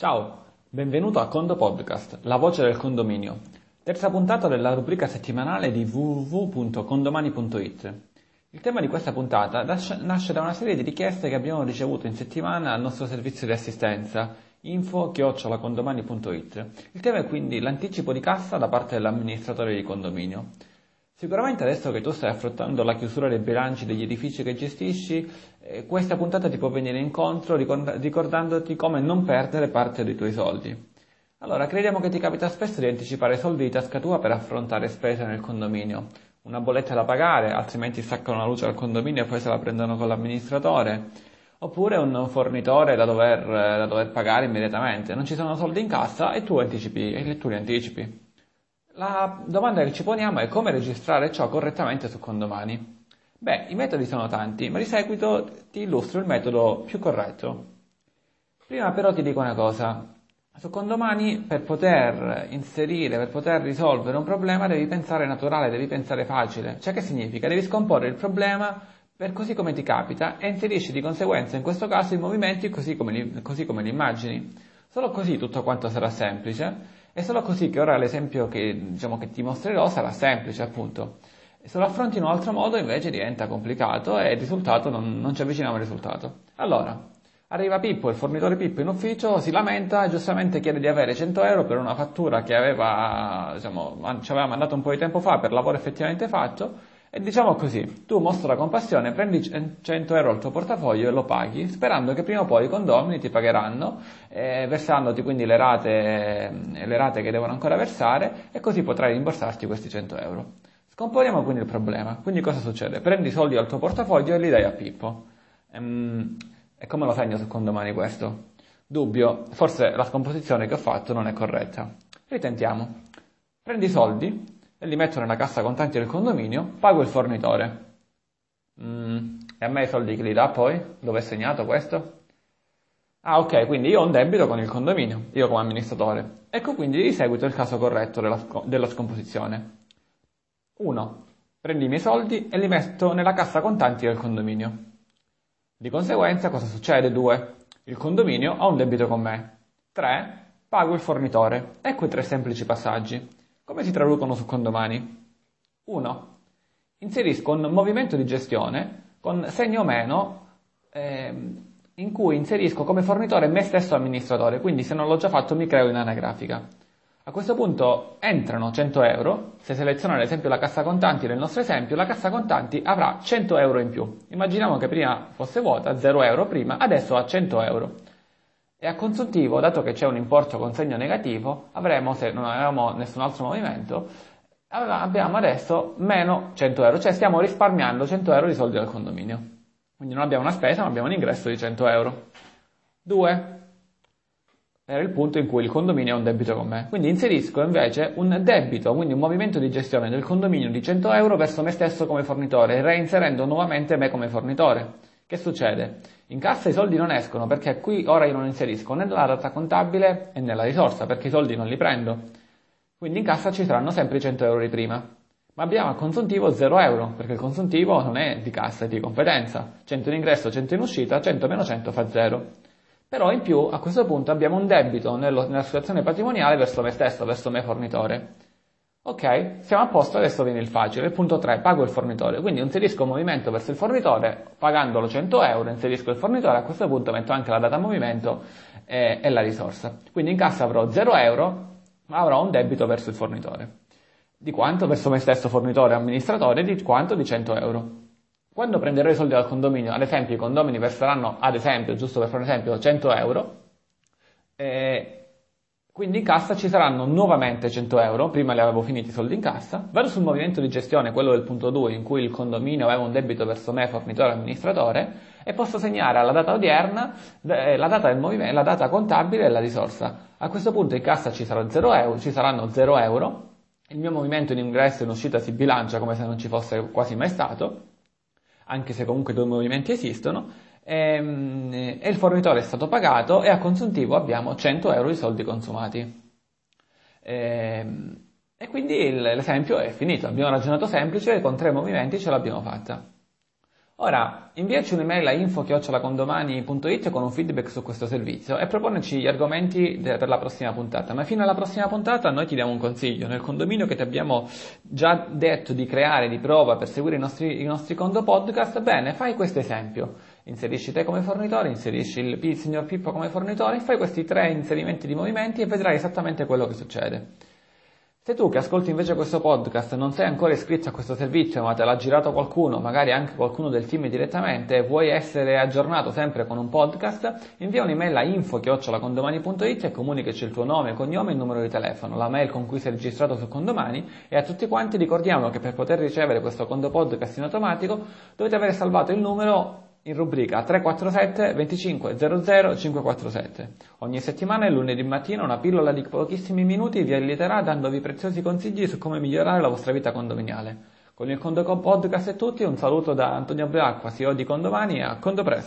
Ciao, benvenuto a Condo Podcast, la voce del condominio. Terza puntata della rubrica settimanale di www.condomani.it. Il tema di questa puntata nasce da una serie di richieste che abbiamo ricevuto in settimana al nostro servizio di assistenza info-condomani.it. Il tema è quindi l'anticipo di cassa da parte dell'amministratore di condominio. Sicuramente adesso che tu stai affrontando la chiusura dei bilanci degli edifici che gestisci, eh, questa puntata ti può venire incontro ricordandoti come non perdere parte dei tuoi soldi. Allora, crediamo che ti capita spesso di anticipare soldi di tasca tua per affrontare spese nel condominio. Una bolletta da pagare, altrimenti staccano la luce al condominio e poi se la prendono con l'amministratore. Oppure un fornitore da dover, da dover pagare immediatamente. Non ci sono soldi in cassa e tu anticipi, e tu li anticipi. La domanda che ci poniamo è come registrare ciò correttamente su Condomani. Beh, i metodi sono tanti, ma di seguito ti illustro il metodo più corretto. Prima però ti dico una cosa. Su Condomani, per poter inserire, per poter risolvere un problema, devi pensare naturale, devi pensare facile. Cioè che significa? Devi scomporre il problema per così come ti capita e inserisci di conseguenza in questo caso i movimenti così come li, così come li immagini. Solo così tutto quanto sarà semplice è solo così che ora l'esempio che, diciamo, che ti mostrerò sarà semplice, appunto. Se lo affronti in un altro modo invece diventa complicato e il risultato non, non ci avviciniamo al risultato. Allora, arriva Pippo, il fornitore Pippo in ufficio, si lamenta e giustamente chiede di avere 100 euro per una fattura che aveva, diciamo, ci aveva mandato un po' di tempo fa per lavoro effettivamente fatto e diciamo così, tu mostra compassione, prendi 100 euro al tuo portafoglio e lo paghi, sperando che prima o poi i condomini ti pagheranno, eh, versandoti quindi le rate, le rate che devono ancora versare e così potrai rimborsarti questi 100 euro. Scomponiamo quindi il problema. Quindi cosa succede? Prendi i soldi dal tuo portafoglio e li dai a Pippo. Ehm, e come lo segno su condomani questo? Dubbio, forse la scomposizione che ho fatto non è corretta. Ritentiamo. Prendi i soldi, e li metto nella cassa contanti del condominio, pago il fornitore. Mm, e a me i soldi che li dà poi? Dove è segnato questo? Ah ok, quindi io ho un debito con il condominio, io come amministratore. Ecco quindi di seguito il caso corretto della, della scomposizione. 1. Prendi i miei soldi e li metto nella cassa contanti del condominio. Di conseguenza cosa succede? 2. Il condominio ha un debito con me. 3. Pago il fornitore. Ecco i tre semplici passaggi. Come si traducono su condomani? 1. Inserisco un movimento di gestione con segno meno eh, in cui inserisco come fornitore me stesso amministratore, quindi se non l'ho già fatto mi creo in anagrafica. A questo punto entrano 100 euro, se seleziono ad esempio la cassa contanti nel nostro esempio, la cassa contanti avrà 100 euro in più. Immaginiamo che prima fosse vuota, 0 euro prima, adesso ha 100 euro. E a consuntivo, dato che c'è un importo con segno negativo, avremo, se non avevamo nessun altro movimento, abbiamo adesso meno 100 euro, cioè stiamo risparmiando 100 euro di soldi al condominio. Quindi non abbiamo una spesa, ma abbiamo un ingresso di 100 euro. 2. Era il punto in cui il condominio ha un debito con me. Quindi inserisco invece un debito, quindi un movimento di gestione del condominio di 100 euro verso me stesso come fornitore, reinserendo nuovamente me come fornitore. Che succede? In cassa i soldi non escono perché qui ora io non inserisco né la data contabile né la risorsa perché i soldi non li prendo. Quindi in cassa ci saranno sempre i 100 euro di prima. Ma abbiamo a consuntivo 0 euro perché il consuntivo non è di cassa, è di competenza. 100 in ingresso, 100 in uscita, 100 meno 100 fa 0. Però in più a questo punto abbiamo un debito nella situazione patrimoniale verso me stesso, verso me fornitore. Ok, siamo a posto, adesso viene il facile. Il punto 3, pago il fornitore. Quindi inserisco un movimento verso il fornitore, pagandolo 100 euro, inserisco il fornitore, a questo punto metto anche la data movimento e, e la risorsa. Quindi in cassa avrò 0 euro, ma avrò un debito verso il fornitore. Di quanto? Verso me stesso fornitore amministratore, di quanto? Di 100 euro. Quando prenderò i soldi dal condominio, ad esempio i condomini verseranno, ad esempio, giusto per fare un esempio, 100 euro, eh, quindi in cassa ci saranno nuovamente 100 euro, prima li avevo finiti i soldi in cassa, vado sul movimento di gestione, quello del punto 2, in cui il condominio aveva un debito verso me, fornitore amministratore, e posso segnare alla data odierna eh, la data, la data contabile e la risorsa. A questo punto in cassa ci, euro, ci saranno 0 euro, il mio movimento in ingresso e in uscita si bilancia come se non ci fosse quasi mai stato, anche se comunque due movimenti esistono, e, ehm, e il fornitore è stato pagato e a consuntivo abbiamo 100 euro di soldi consumati. E, ehm, e quindi l'esempio è finito, abbiamo ragionato semplice e con tre movimenti ce l'abbiamo fatta. Ora, inviaci un'email a info-condomani.it con un feedback su questo servizio e proponeci gli argomenti per la prossima puntata. Ma fino alla prossima puntata noi ti diamo un consiglio. Nel condominio che ti abbiamo già detto di creare di prova per seguire i nostri, i nostri condo podcast, bene, fai questo esempio. Inserisci te come fornitore, inserisci il signor Pippo come fornitore, fai questi tre inserimenti di movimenti e vedrai esattamente quello che succede. Se tu che ascolti invece questo podcast non sei ancora iscritto a questo servizio ma te l'ha girato qualcuno, magari anche qualcuno del team direttamente e vuoi essere aggiornato sempre con un podcast, invia un'email a info-condomani.it e comunicaci il tuo nome, cognome e il numero di telefono, la mail con cui sei registrato su Condomani e a tutti quanti ricordiamo che per poter ricevere questo Condo Podcast in automatico dovete avere salvato il numero in rubrica 347 25 00 547. Ogni settimana e lunedì mattina una pillola di pochissimi minuti vi alliterà dandovi preziosi consigli su come migliorare la vostra vita condominiale. Con il Condo Podcast è tutti, un saluto da Antonio Briacqua, CEO di Condomani e a Condo Presto.